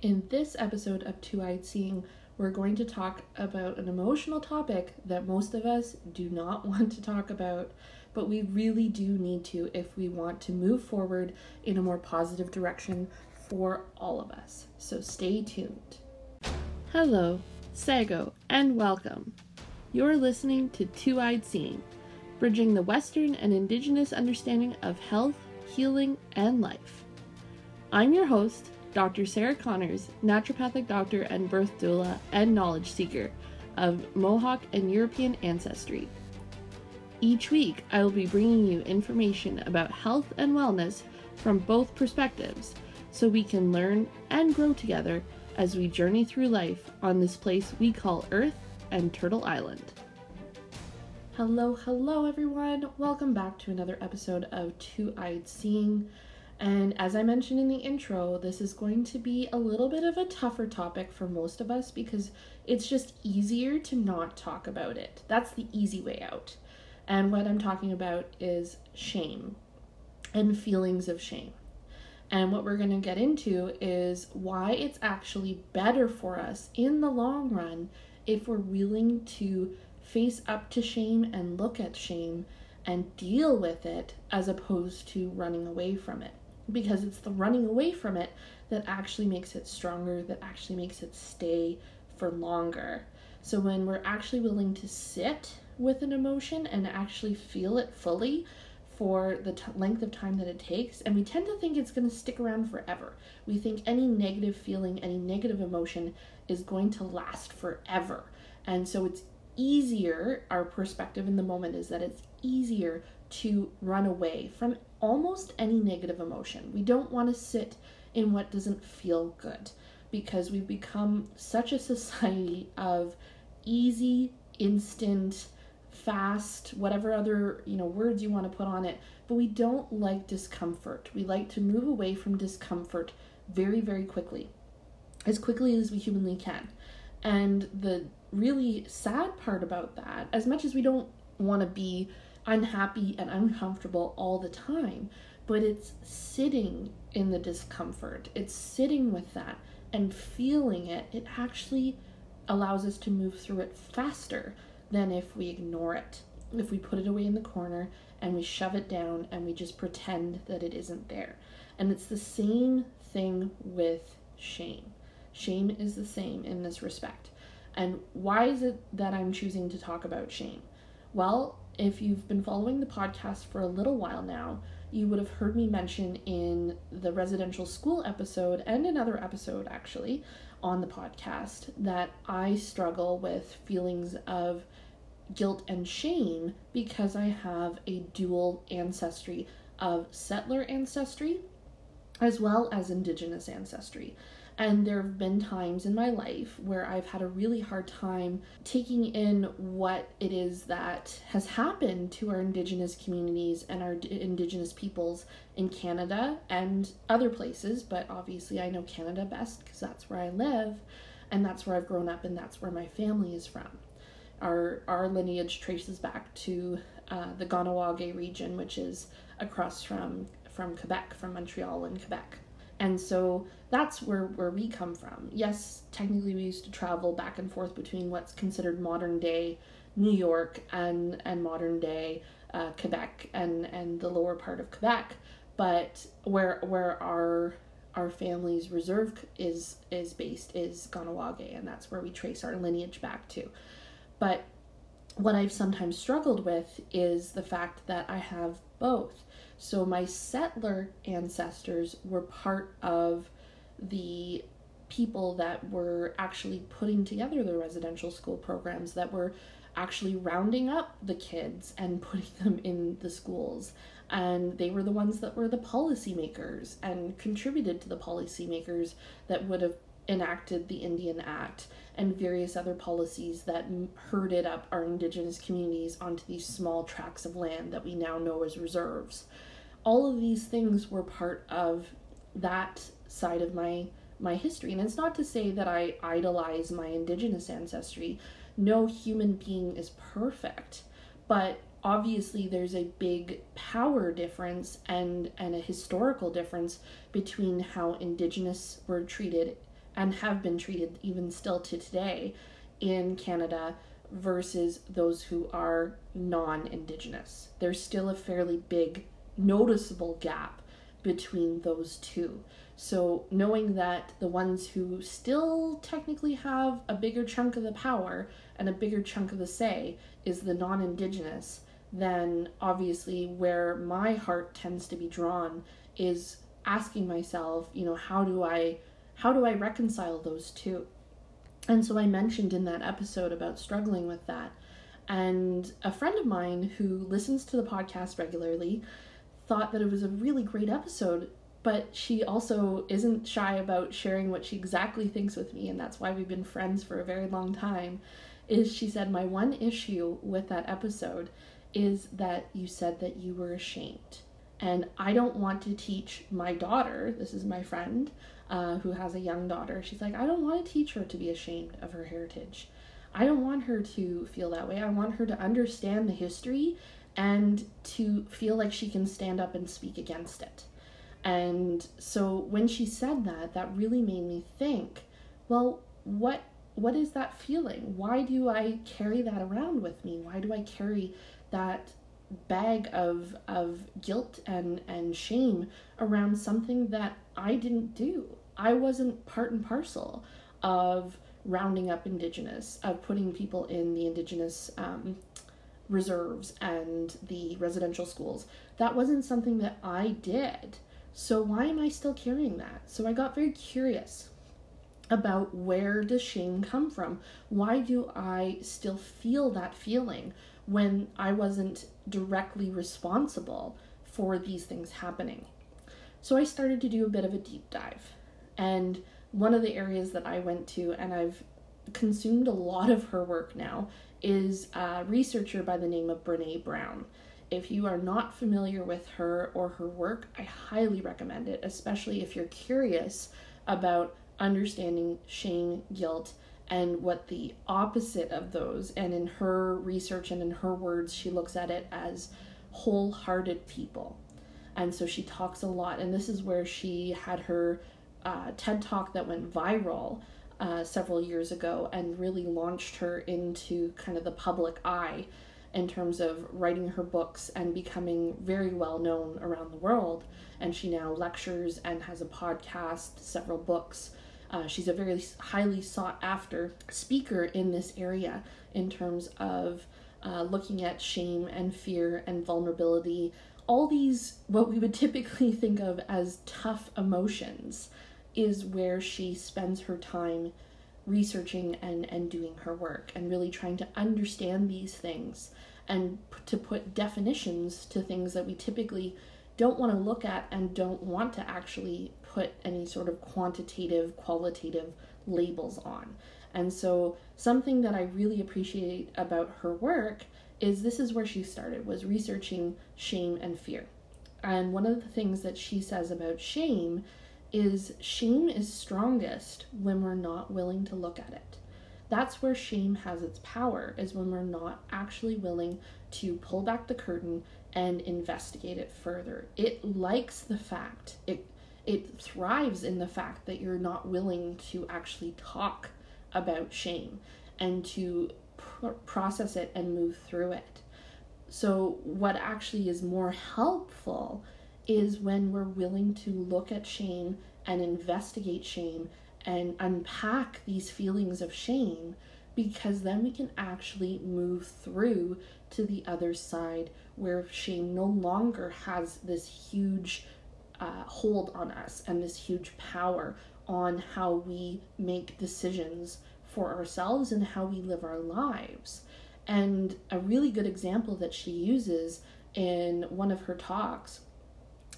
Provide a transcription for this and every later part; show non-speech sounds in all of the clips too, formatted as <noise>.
In this episode of Two Eyed Seeing, we're going to talk about an emotional topic that most of us do not <laughs> want to talk about, but we really do need to if we want to move forward in a more positive direction for all of us. So stay tuned. Hello, Sago, and welcome. You're listening to Two Eyed Seeing, bridging the Western and Indigenous understanding of health, healing, and life. I'm your host, Dr. Sarah Connors, naturopathic doctor and birth doula and knowledge seeker of Mohawk and European ancestry. Each week, I will be bringing you information about health and wellness from both perspectives so we can learn and grow together as we journey through life on this place we call Earth and Turtle Island. Hello, hello, everyone. Welcome back to another episode of Two Eyed Seeing. And as I mentioned in the intro, this is going to be a little bit of a tougher topic for most of us because it's just easier to not talk about it. That's the easy way out. And what I'm talking about is shame and feelings of shame. And what we're going to get into is why it's actually better for us in the long run if we're willing to face up to shame and look at shame and deal with it as opposed to running away from it because it's the running away from it that actually makes it stronger, that actually makes it stay for longer. So when we're actually willing to sit with an emotion and actually feel it fully for the t- length of time that it takes, and we tend to think it's going to stick around forever. We think any negative feeling, any negative emotion is going to last forever. And so it's easier, our perspective in the moment is that it's easier to run away from almost any negative emotion. We don't want to sit in what doesn't feel good because we've become such a society of easy, instant, fast, whatever other, you know, words you want to put on it, but we don't like discomfort. We like to move away from discomfort very very quickly. As quickly as we humanly can. And the really sad part about that, as much as we don't want to be unhappy and uncomfortable all the time, but it's sitting in the discomfort. It's sitting with that and feeling it. It actually allows us to move through it faster than if we ignore it. If we put it away in the corner and we shove it down and we just pretend that it isn't there. And it's the same thing with shame. Shame is the same in this respect. And why is it that I'm choosing to talk about shame? Well, if you've been following the podcast for a little while now, you would have heard me mention in the residential school episode and another episode actually on the podcast that I struggle with feelings of guilt and shame because I have a dual ancestry of settler ancestry as well as indigenous ancestry. And there have been times in my life where I've had a really hard time taking in what it is that has happened to our Indigenous communities and our Indigenous peoples in Canada and other places. But obviously, I know Canada best because that's where I live and that's where I've grown up and that's where my family is from. Our, our lineage traces back to uh, the Kahnawake region, which is across from, from Quebec, from Montreal and Quebec. And so that's where, where we come from. Yes, technically we used to travel back and forth between what's considered modern day New York and, and modern day uh, Quebec and, and the lower part of Quebec, but where where our our family's reserve is is based is Kahnawake, and that's where we trace our lineage back to. But what I've sometimes struggled with is the fact that I have both. So my settler ancestors were part of the people that were actually putting together the residential school programs that were actually rounding up the kids and <laughs> putting them in the schools. And they were the ones that were the policymakers and contributed to the policymakers that would have enacted the Indian Act and various other policies that herded up our indigenous communities onto these small tracts of land that we now know as reserves all of these things were part of that side of my my history and it's not to say that i idolize my indigenous ancestry no human being is perfect but obviously there's a big power difference and and a historical difference between how indigenous were treated and have been treated even still to today in Canada versus those who are non Indigenous. There's still a fairly big, noticeable gap between those two. So, knowing that the ones who still technically have a bigger chunk of the power and a bigger chunk of the say is the non Indigenous, then obviously where my heart tends to be drawn is asking myself, you know, how do I how do I reconcile those two? And so I mentioned in that episode about struggling with that. And a friend of mine who listens to the podcast regularly thought that it was a really great episode but she also isn't shy about sharing what she exactly thinks with me and that's why we've been friends for a very long time is she said my one issue with that episode is that you said that you were ashamed and i don't want to teach my daughter this is my friend uh, who has a young daughter she's like i don't want to teach her to be ashamed of her heritage. I don't want her to feel that way. I want her to understand the history and to feel like she can stand up and speak against it and so when she said that, that really made me think, well, what what is that feeling? Why do I carry that around with me? Why do I carry that bag of of guilt and and shame around something that I didn't do? I wasn't part and parcel of rounding up indigenous, of putting people in the indigenous um, reserves and the residential schools. That wasn't something that I did. So why am I still carrying that? So I got very curious about where does shame come from? Why do I still feel that feeling when I wasn't directly responsible for these things happening? So I started to do a bit of a deep dive. And one of the areas that I went to, and I've consumed a lot of her work now, is a researcher by the name of Brene Brown. If you are not familiar with her or her work, I highly recommend it, especially if you're curious about understanding shame, guilt, and what the opposite of those. And in her research and in her words, she looks at it as wholehearted people. And so she talks a lot, and this is where she had her uh, TED talk that went viral uh, several years ago and really launched her into kind of the public eye in terms of writing her books and becoming very well known around the world. And she now lectures and has a podcast, several books. Uh, she's a very highly sought after speaker in this area in terms of uh, looking at shame and fear and vulnerability. All these, what we would typically think of as tough emotions, is where she spends her time researching and, and doing her work and really trying to understand these things and to put definitions to things that we typically don't want to look at and don't want to actually put any sort of quantitative, qualitative labels on. And so something that I really appreciate about her work is this is where she started was researching shame and fear. And one of the things that she says about shame is shame is strongest when we're not willing to look at it. That's where shame has its power, is when we're not actually willing to pull back the curtain and investigate it further. It likes the fact, it it thrives in the fact that you're not willing to actually talk about shame and to pr- process it and move through it. So, what actually is more helpful is when we're willing to look at shame and investigate shame and unpack these feelings of shame because then we can actually move through to the other side where shame no longer has this huge uh, hold on us and this huge power on how we make decisions for ourselves and how we live our lives. And a really good example that she uses in one of her talks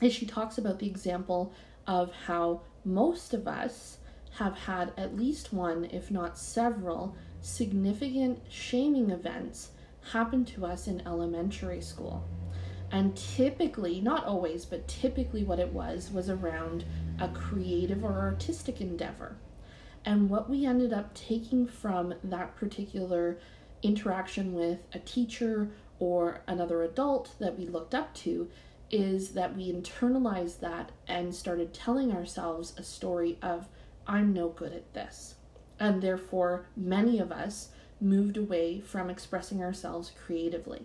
is she talks about the example of how most of us have had at least one, if not several, significant shaming events happen to us in elementary school. And typically, not always, but typically what it was was around a creative or artistic endeavor. And what we ended up taking from that particular interaction with a teacher or another adult that we looked up to is that we internalized that and started telling ourselves a story of I'm no good at this. And therefore, many of us moved away from expressing ourselves creatively.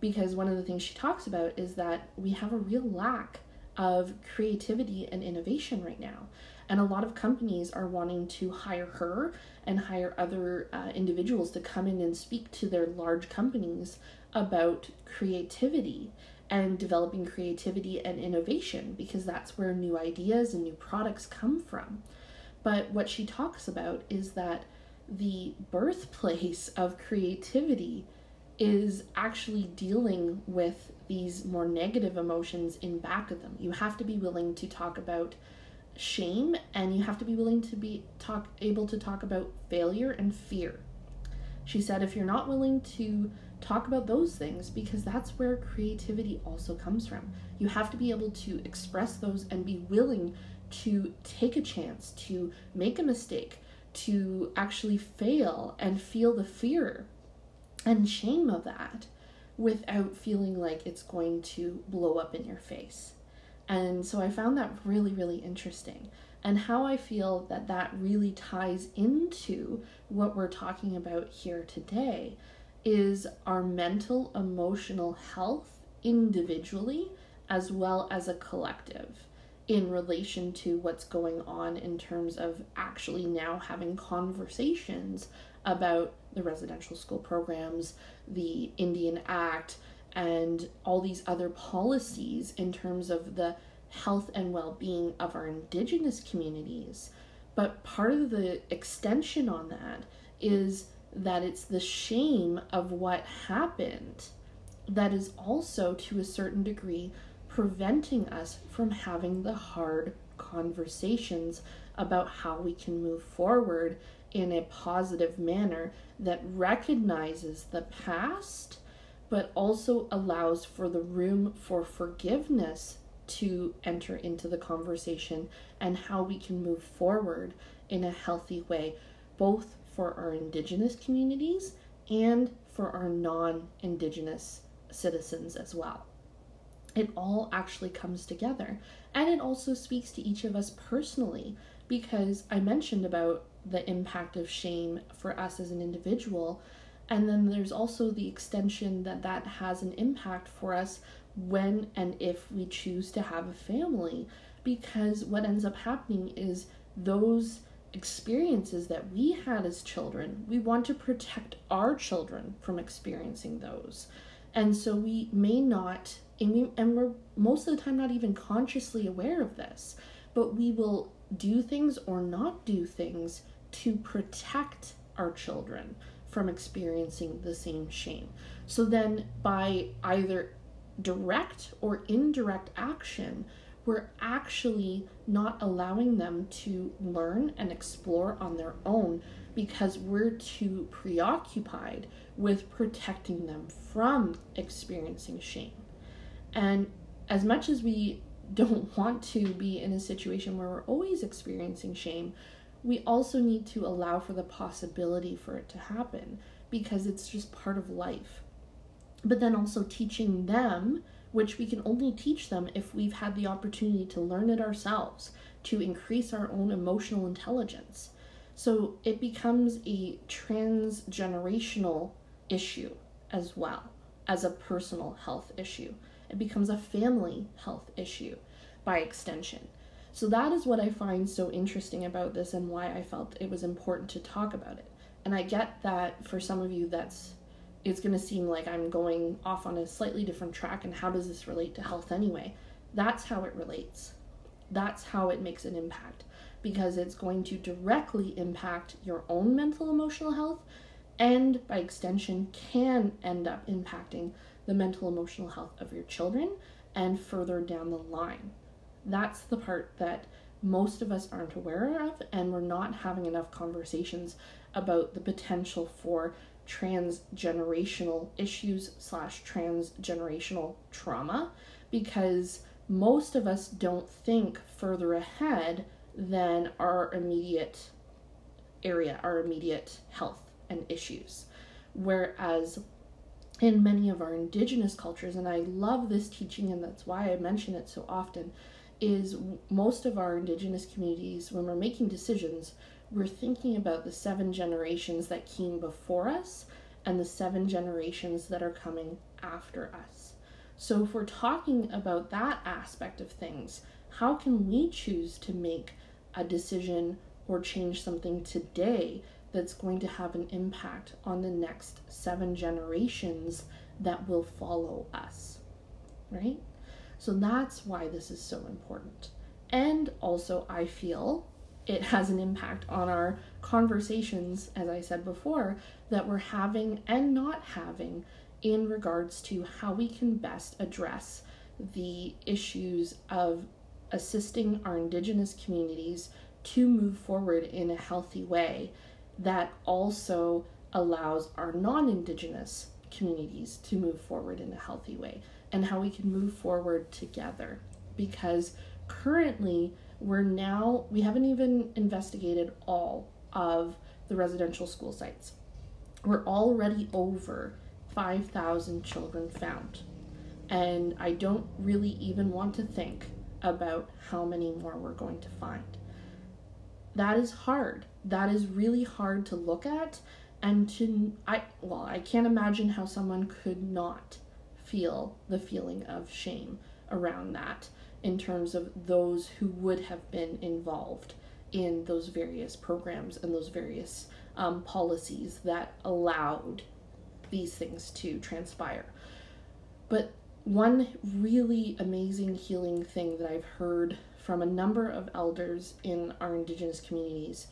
Because one of the things she talks about is that we have a real lack of creativity and innovation right now. And a lot of companies are wanting to hire her and hire other uh, individuals to come in and speak to their large companies about creativity and developing creativity and innovation because that's where new ideas and new products come from. But what she talks about is that the birthplace of creativity is actually dealing with these more negative emotions in back of them. You have to be willing to talk about shame and you have to be willing to be talk able to talk about failure and fear. She said if you're not willing to talk about those things because that's where creativity also comes from. You have to be able to express those and be willing to take a chance, to make a mistake, to actually fail and feel the fear and shame of that without feeling like it's going to blow up in your face. And so I found that really, really interesting. And how I feel that that really ties into what we're talking about here today is our mental emotional health individually as well as a collective in relation to what's going on in terms of actually now having conversations about the residential school programs, the Indian Act, and all these other policies in terms of the health and well being of our Indigenous communities. But part of the extension on that is that it's the shame of what happened that is also, to a certain degree, preventing us from having the hard conversations about how we can move forward in a positive manner that recognizes the past but also allows for the room for forgiveness to enter into the conversation and how we can move forward in a healthy way, both for our Indigenous communities and for our non Indigenous citizens as well. It all actually comes together. And it also speaks to each of us personally because I mentioned about the impact of shame for us as an individual. And then there's also the extension that that has an impact for us when and if we choose to have a family. Because what ends up happening is those experiences that we had as children, we want to protect our children from experiencing those. And so we may not, and, we, and we're most of the time not even consciously aware of this, but we will do things or not do things to protect our children from experiencing the same shame. So then, by either direct or indirect action, we're actually not allowing them to learn and explore on their own because we're too preoccupied with protecting them from experiencing shame. And as much as we don't <laughs> want to be in a situation where we're always experiencing shame, we also need to allow for the possibility for it to happen because it's just part of life. But then also teaching them which we can only teach them if we've had the opportunity to learn it ourselves, to increase our own emotional intelligence. So it becomes a transgenerational issue as well as a personal health issue. It becomes a family health issue by extension. So that is what I find so interesting about this and why I felt it was important to talk about it. And I get that for some of you that's it's going to seem like I'm going off on a slightly different track and how does this relate to health anyway? That's how it relates. That's how it makes an impact because it's going to directly impact your own mental emotional health and by extension can end up impacting the mental emotional health of your children and further down the line. That's the part that most of us aren't aware of and we're not having enough conversations about the potential for transgenerational issues slash transgenerational trauma because most of us don't think further ahead than our immediate area, our immediate health and issues. Whereas in many of our indigenous cultures, and I love this teaching, and that's why I mention it so often, is most of our indigenous communities when we're making decisions we're thinking about the seven generations that came before us and the seven generations that are coming after us so if we're talking about that aspect of things how can we choose to make a decision or change something today that's going to have an impact on the next seven generations that will follow us, right? So that's why this is so important. And also, I feel it has an impact on our conversations, as I said before, that we're having and not having in regards to how we can best address the issues of assisting our Indigenous communities to move forward in a healthy way that also allows our non Indigenous communities to move forward in a healthy way and how we can move forward together. Because currently, we're now, we haven't even investigated all of the residential school sites. We're already over 5,000 children found. And I don't really even want to think about how many more we're going to find. That is hard. That is really hard to look at and to I well, I can't imagine how someone could not feel the feeling of shame around that in terms of those who would have been involved in those various programs and those various um, policies that allowed these things to transpire. But one really amazing healing thing that I've heard from a number of elders in our Indigenous communities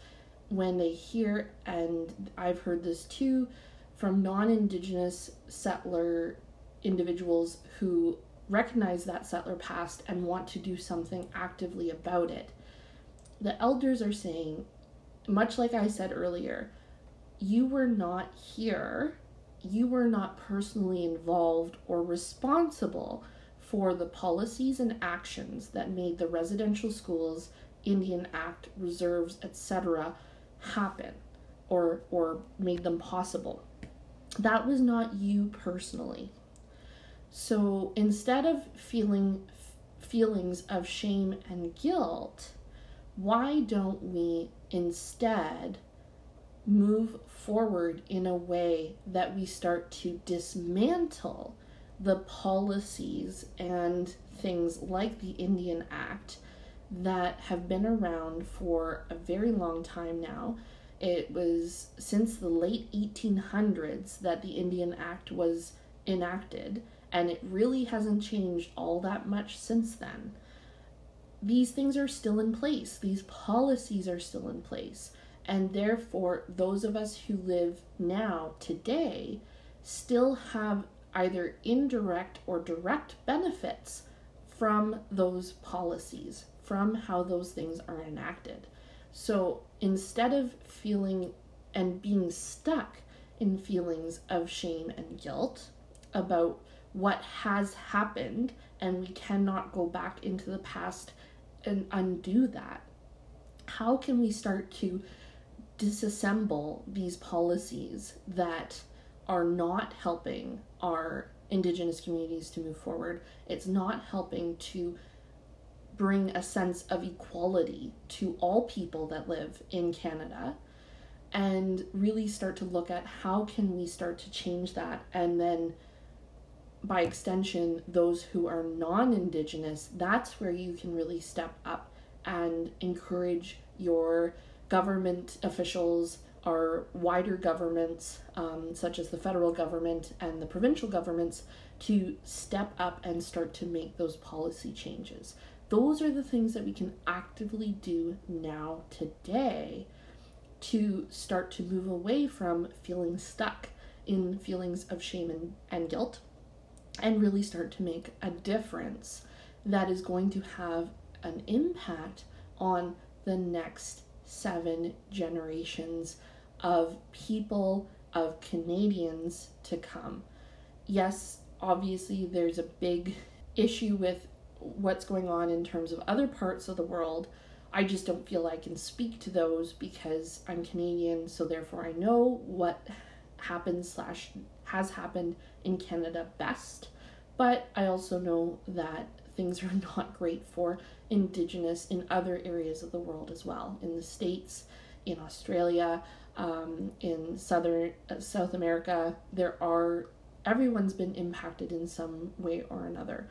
when they hear, and I've heard this too from non Indigenous settler individuals who recognize that settler past and want to do something actively about it. The elders are saying, much like I said earlier, you were not here you were not personally involved or responsible for the policies and actions that made the residential schools, Indian Act, reserves, etc. happen or or made them possible. That was not you personally. So instead of feeling feelings of shame and guilt, why don't we instead move forward in a way that we start to dismantle the policies and things like the Indian Act that have been around for a very long time now. It was since the late 1800s that the Indian Act was enacted, and it really hasn't changed all that much since then. These things are still in place, these policies are still in place. And therefore, those of us who live now, today, still have either indirect or direct benefits from those policies, from how those things are enacted. So instead of feeling and being stuck in feelings of shame and guilt about what has happened, and we cannot go back into the past and undo that, how can we start to disassemble these policies that are not helping our indigenous communities to move forward. It's not helping to bring a sense of equality to all people that live in Canada and really start to look at how can we start to change that and then by extension those who are non-indigenous that's where you can really step up and encourage your government officials, our wider governments, um, such as the federal government and the provincial governments, to step up and start to make those policy changes. Those are the things that we can actively do now, today, to start to move away from feeling stuck in feelings of shame and, and guilt and really start to make a difference that is going to have an impact on the next seven generations of people, of Canadians to come. Yes, obviously, there's a big issue with what's going on in terms of other parts of the world. I just don't feel I can speak to those because I'm Canadian, so therefore I know what happens slash has happened in Canada best. But I also know that things are <laughs> not great for indigenous in other areas of the world as well, in the States, in Australia, um, in southern uh, South America. There are everyone's been impacted in some way or another,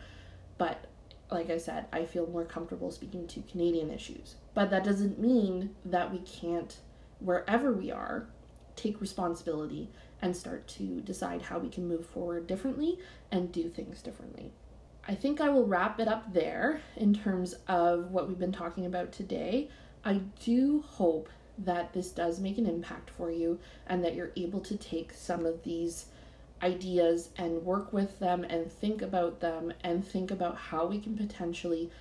but like I said, I feel more comfortable speaking to Canadian issues. But that doesn't mean that we can't, wherever we are, take responsibility and start to decide how we can move forward differently and do things differently. I think I will wrap it up there in terms of what we've been talking about today. I do hope that this does make an impact for you and that you're able to take some of these ideas and work with them and think about them and think about how we can potentially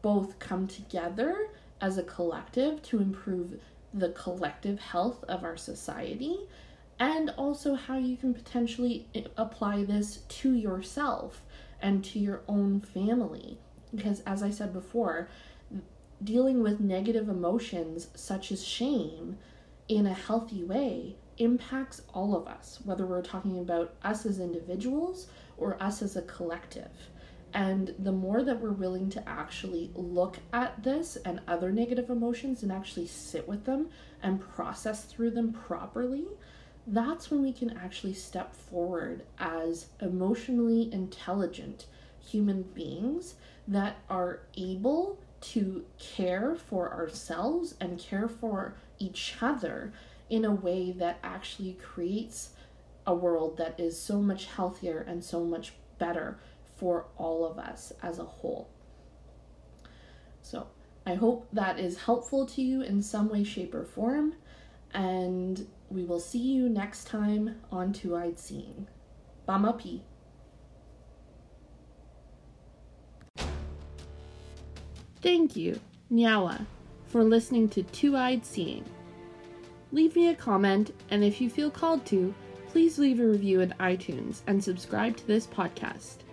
both come together as a collective to improve the collective health of our society and also how you can potentially eh, apply this to yourself and to your own family. Because, as I said before, dealing with negative emotions such as shame in a healthy way impacts all of us, whether we're talking about us as individuals or us as a collective. And the more that we're willing to actually look at this and other negative emotions and actually sit with them and process through them properly, that's when we can actually step forward as emotionally intelligent human beings that are able to care for ourselves and care for each other in a way that actually creates a world that is so much healthier and so much better for all of us as a whole. So, I hope that is helpful to you in some way, shape, or form, and we will see you next time on Two Eyed Seeing. Bama P. Thank you, Nyawa, for listening to Two Eyed Seeing. Leave me a comment, and if you feel called to, please leave a review in iTunes and subscribe to this podcast.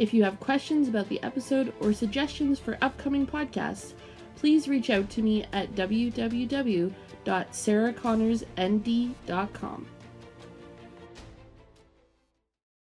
If you have questions about the episode or suggestions for upcoming podcasts, please reach out to me at www.sarahconnorsnd.com.